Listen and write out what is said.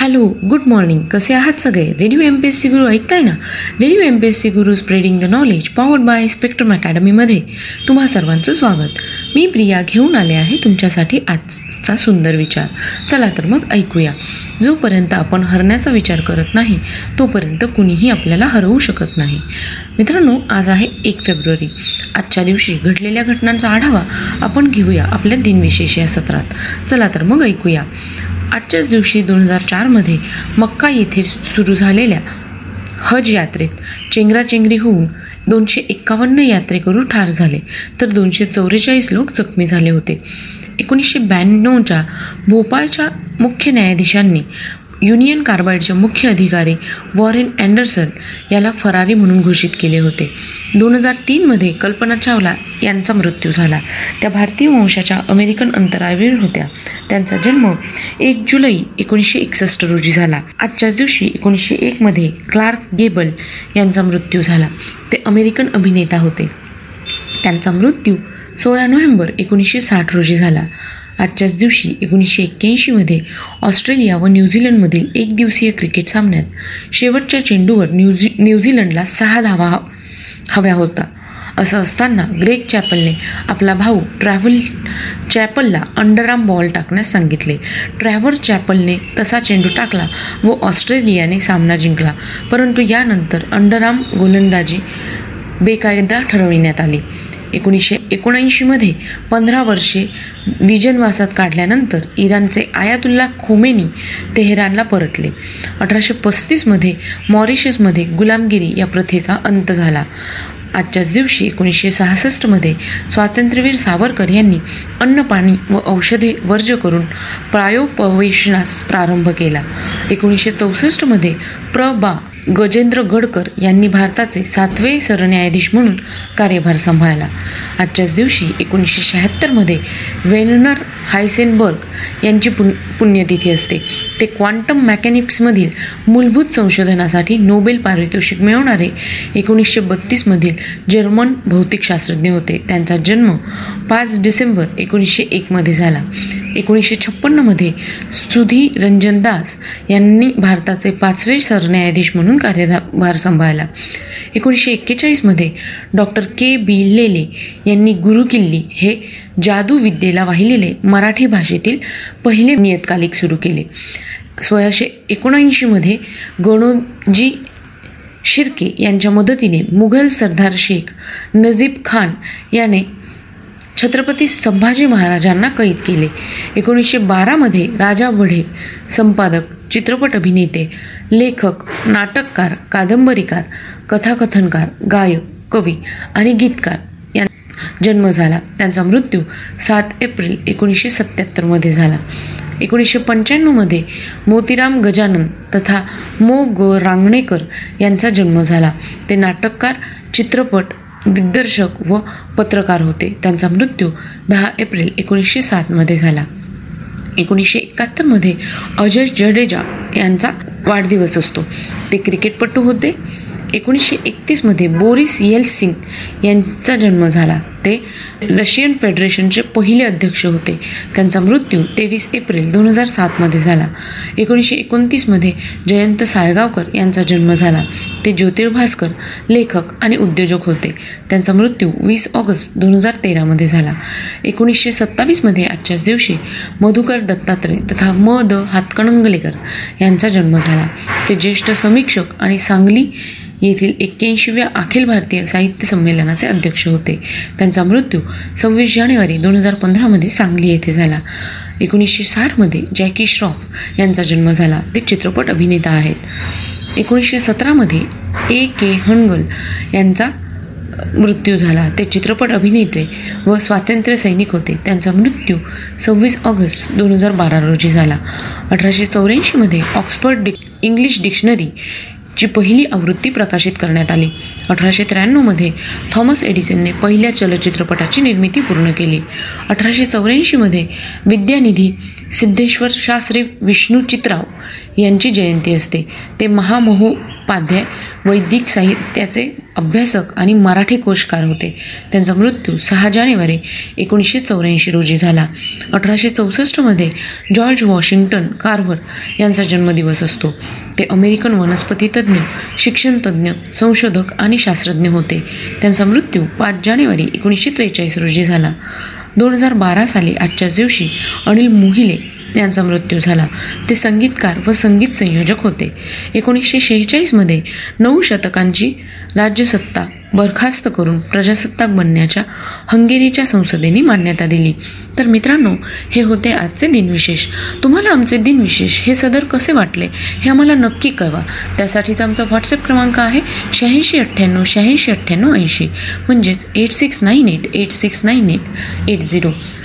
Hello good morning कसे आहात सगळे? Radio M P S C Guru ऐकताय ना? Radio M P S C Guru spreading the knowledge powered by Spectrum अकॅडमीमध्ये तुम्हा सर्वांचं स्वागत. मी प्रिया घेऊन आले आहे तुमच्यासाठी आजचा सुंदर विचार. चला तर मग ऐकूया. जोपर्यंत आपण हरण्याचा विचार करत नाही तोपर्यंत कुणीही आपल्याला हरवू शकत नाही. मित्रांनो आज आहे एक फेब्रुवारी. आजच्या दिवशी घडलेल्या घटनांचा आढावा आपण घेऊया आपल्या दिनविशेष या सत्रात. चला तर मग ऐकूया. आजच्याच दिवशी दोन हजार चारमध्ये मक्का येथे सुरू झालेल्या हज यात्रेत चेंगराचेंगरी होऊन दोनशे एक्कावन्न यात्रेकरू ठार झाले. तर दोनशे चौवेचाळीस लोक जखमी झाले होते. एकोणीसशे ब्याण्णवच्या भोपाळच्या मुख्य न्यायाधीशांनी युनियन कार्बाईडचे मुख्य अधिकारी वॉरेन अँडरसन याला फरारी म्हणून घोषित केले होते. दोन हजार तीनमध्ये कल्पना चावला यांचा मृत्यू झाला. त्या भारतीय वंशाच्या अमेरिकन अंतराळवीर होत्या. त्यांचा जन्म एक जुलै एकोणीसशे एकसष्ट रोजी झाला. आजच्याच दिवशी एकोणीसशे एकमध्ये क्लार्क गेबल यांचा मृत्यू झाला. ते अमेरिकन अभिनेता होते. त्यांचा मृत्यू सोळा नोव्हेंबर एकोणीसशे साठ रोजी झाला. आजच्याच दिवशी एकोणीसशे एक्क्याऐंशीमध्ये ऑस्ट्रेलिया व न्यूझीलंडमधील एक दिवसीय क्रिकेट सामन्यात शेवटच्या चेंडूवर न्यूझी न्यूझीलंडला सहा धावा हव्या होता. असं असताना ग्रेग चॅपलने आपला भाऊ ट्रॅव्हल चॅपलला अंडरआर्म बॉल टाकण्यास सांगितले. ट्रॅव्हल चॅपलने तसा चेंडू टाकला व ऑस्ट्रेलियाने सामना जिंकला. परंतु यानंतर अंडरआर्म गोलंदाजी बेकायदा ठरविण्यात आली. एकोणीसशे एकोणऐंशीमध्ये पंधरा वर्षे विजनवासात काढल्यानंतर इराणचे आयातुल्ला खोमेनी तेहरानला परतले. अठराशे पस्तीसमध्ये मॉरिशसमध्ये गुलामगिरी या प्रथेचा अंत झाला. आजच्याच दिवशी एकोणीसशे सहासष्टमध्ये स्वातंत्र्यवीर सावरकर यांनी अन्न पाणी व औषधे वर्ज करून प्रायोपवेशनास प्रारंभ केला. एकोणीसशे चौसष्टमध्ये प्र. बा. गजेंद्र गडकर यांनी भारताचे सातवे सरन्यायाधीश म्हणून कार्यभार सांभाळला. आजच्याच दिवशी एकोणीसशे शहात्तरमध्ये वेनर हायसेनबर्ग यांची पुण्य पुण्यतिथी असते. ते क्वांटम मॅकॅनिक्समधील मूलभूत संशोधनासाठी नोबेल पारितोषिक मिळवणारे एकोणीसशे बत्तीसमधील जर्मन भौतिकशास्त्रज्ञ होते. त्यांचा जन्म पाच डिसेंबर एकोणीसशे एकमध्ये झाला. एकोणीसशे छप्पन्नमध्ये सुधी रंजन दास यांनी भारताचे पाचवे सरन्यायाधीश म्हणून कार्यभार सांभाळला. एकोणीसशे एक्केचाळीसमध्ये डॉक्टर के बी लेले यांनी गुरुकिल्ली हे जादू विद्येला वाहिलेले मराठी भाषेतील पहिले नियतकालिक सुरू केले. सोळाशे एकोणऐंशीमध्ये गणोजी शिर्के यांच्या मदतीने मुघल सरदार शेख नजीब खान याने छत्रपती संभाजी महाराजांना कैद केले. एकोणीसशे बारामध्ये राजा बढे संपादक चित्रपट अभिनेते लेखक नाटककार कादंबरीकार कथाकथनकार गायक कवी आणि गीतकार या जन्म झाला. त्यांचा मृत्यू सात एप्रिल एकोणीसशे सत्त्याहत्तरमध्ये झाला. एकोणीसशे पंच्याण्णवमध्ये मोतीराम गजानन तथा मो. ग. रांगणेकर यांचा जन्म झाला. ते नाटककार चित्रपट दिग्दर्शक व पत्रकार होते. त्यांचा मृत्यू दहा एप्रिल एकोणीसशे सातमध्ये झाला. एकोणीसशे एकाहत्तरमध्ये अजय जडेजा यांचा वाढदिवस असतो. ते क्रिकेटपटू होते. एकोणीसशे एकतीसमध्ये बोरिस येलसिंग यांचा जन्म झाला. ते रशियन फेडरेशनचे पहिले अध्यक्ष होते. त्यांचा मृत्यू तेवीस एप्रिल दोन हजार सातमध्ये झाला. एकोणीसशे एकोणतीसमध्ये जयंत साळगावकर यांचा जन्म झाला. ते ज्योतिर्भास्कर लेखक आणि उद्योजक होते. त्यांचा मृत्यू वीस ऑगस्ट दोन हजार तेरामध्ये झाला. एकोणीसशे सत्तावीसमध्ये आजच्याच दिवशी मधुकर दत्तात्रय तथा म द हातकणंगलेकर यांचा जन्म झाला. ते ज्येष्ठ समीक्षक आणि सांगली येथील एक्क्याऐंशीव्या अखिल भारतीय साहित्य संमेलनाचे अध्यक्ष होते. त्यांचा मृत्यू सव्वीस जानेवारी दोन हजार पंधरामध्ये सांगली येथे झाला. एकोणीसशे साठमध्ये जॅकी श्रॉफ यांचा जन्म झाला. ते चित्रपट अभिनेता आहेत. एकोणीसशे सतरामध्ये ए के हणगल यांचा मृत्यू झाला. ते चित्रपट अभिनेते व स्वातंत्र्य सैनिक होते. त्यांचा मृत्यू सव्वीस ऑगस्ट दोन हजार बारा रोजी झाला. अठराशे चौऱ्याऐंशीमध्ये ऑक्सफर्ड डिक इंग्लिश डिक्शनरी ची पहिली आवृत्ती प्रकाशित करण्यात आली. अठराशे त्र्याण्णवमध्ये थॉमस एडिसनने पहिल्या चलचित्रपटाची निर्मिती पूर्ण केली. अठराशे चौऱ्याऐंशीमध्ये विद्यानिधी सिद्धेश्वर शास्त्री विष्णू चित्राव यांची जयंती असते. ते महामहोपाध्याय वैदिक साहित्याचे अभ्यासक आणि मराठी कोशकार होते. त्यांचा मृत्यू सहा जानेवारी एकोणीसशे चौऱ्याऐंशी रोजी झाला. अठराशे चौसष्टमध्ये जॉर्ज वॉशिंग्टन कार्व्हर यांचा जन्मदिवस असतो. ते अमेरिकन वनस्पती तज्ज्ञ संशोधक आणि शास्त्रज्ञ होते. त्यांचा मृत्यू पाच जानेवारी एकोणीसशे त्रेचाळीस रोजी झाला. दोन हजार बारा साली आजच्याच दिवशी अनिल मोहिले यांचा मृत्यू झाला. ते संगीतकार व संगीत संयोजक होते. एकोणीसशे शेहेचाळीसमध्ये नऊ शतकांची राज्यसत्ता बरखास्त करून प्रजासत्ताक बनण्याच्या हंगेरीच्या संसदेने मान्यता दिली. तर मित्रांनो हे होते आजचे दिनविशेष. तुम्हाला आमचे दिनविशेष हे सदर कसे वाटले हे आम्हाला नक्की कळवा. त्यासाठीचा आमचा व्हॉट्सअप क्रमांक आहे शहाऐंशी अठ्ठ्याण्णव शहाऐंशी अठ्ठ्याण्णव ऐंशी. म्हणजेच eight six nine eight eight six nine eight eight zero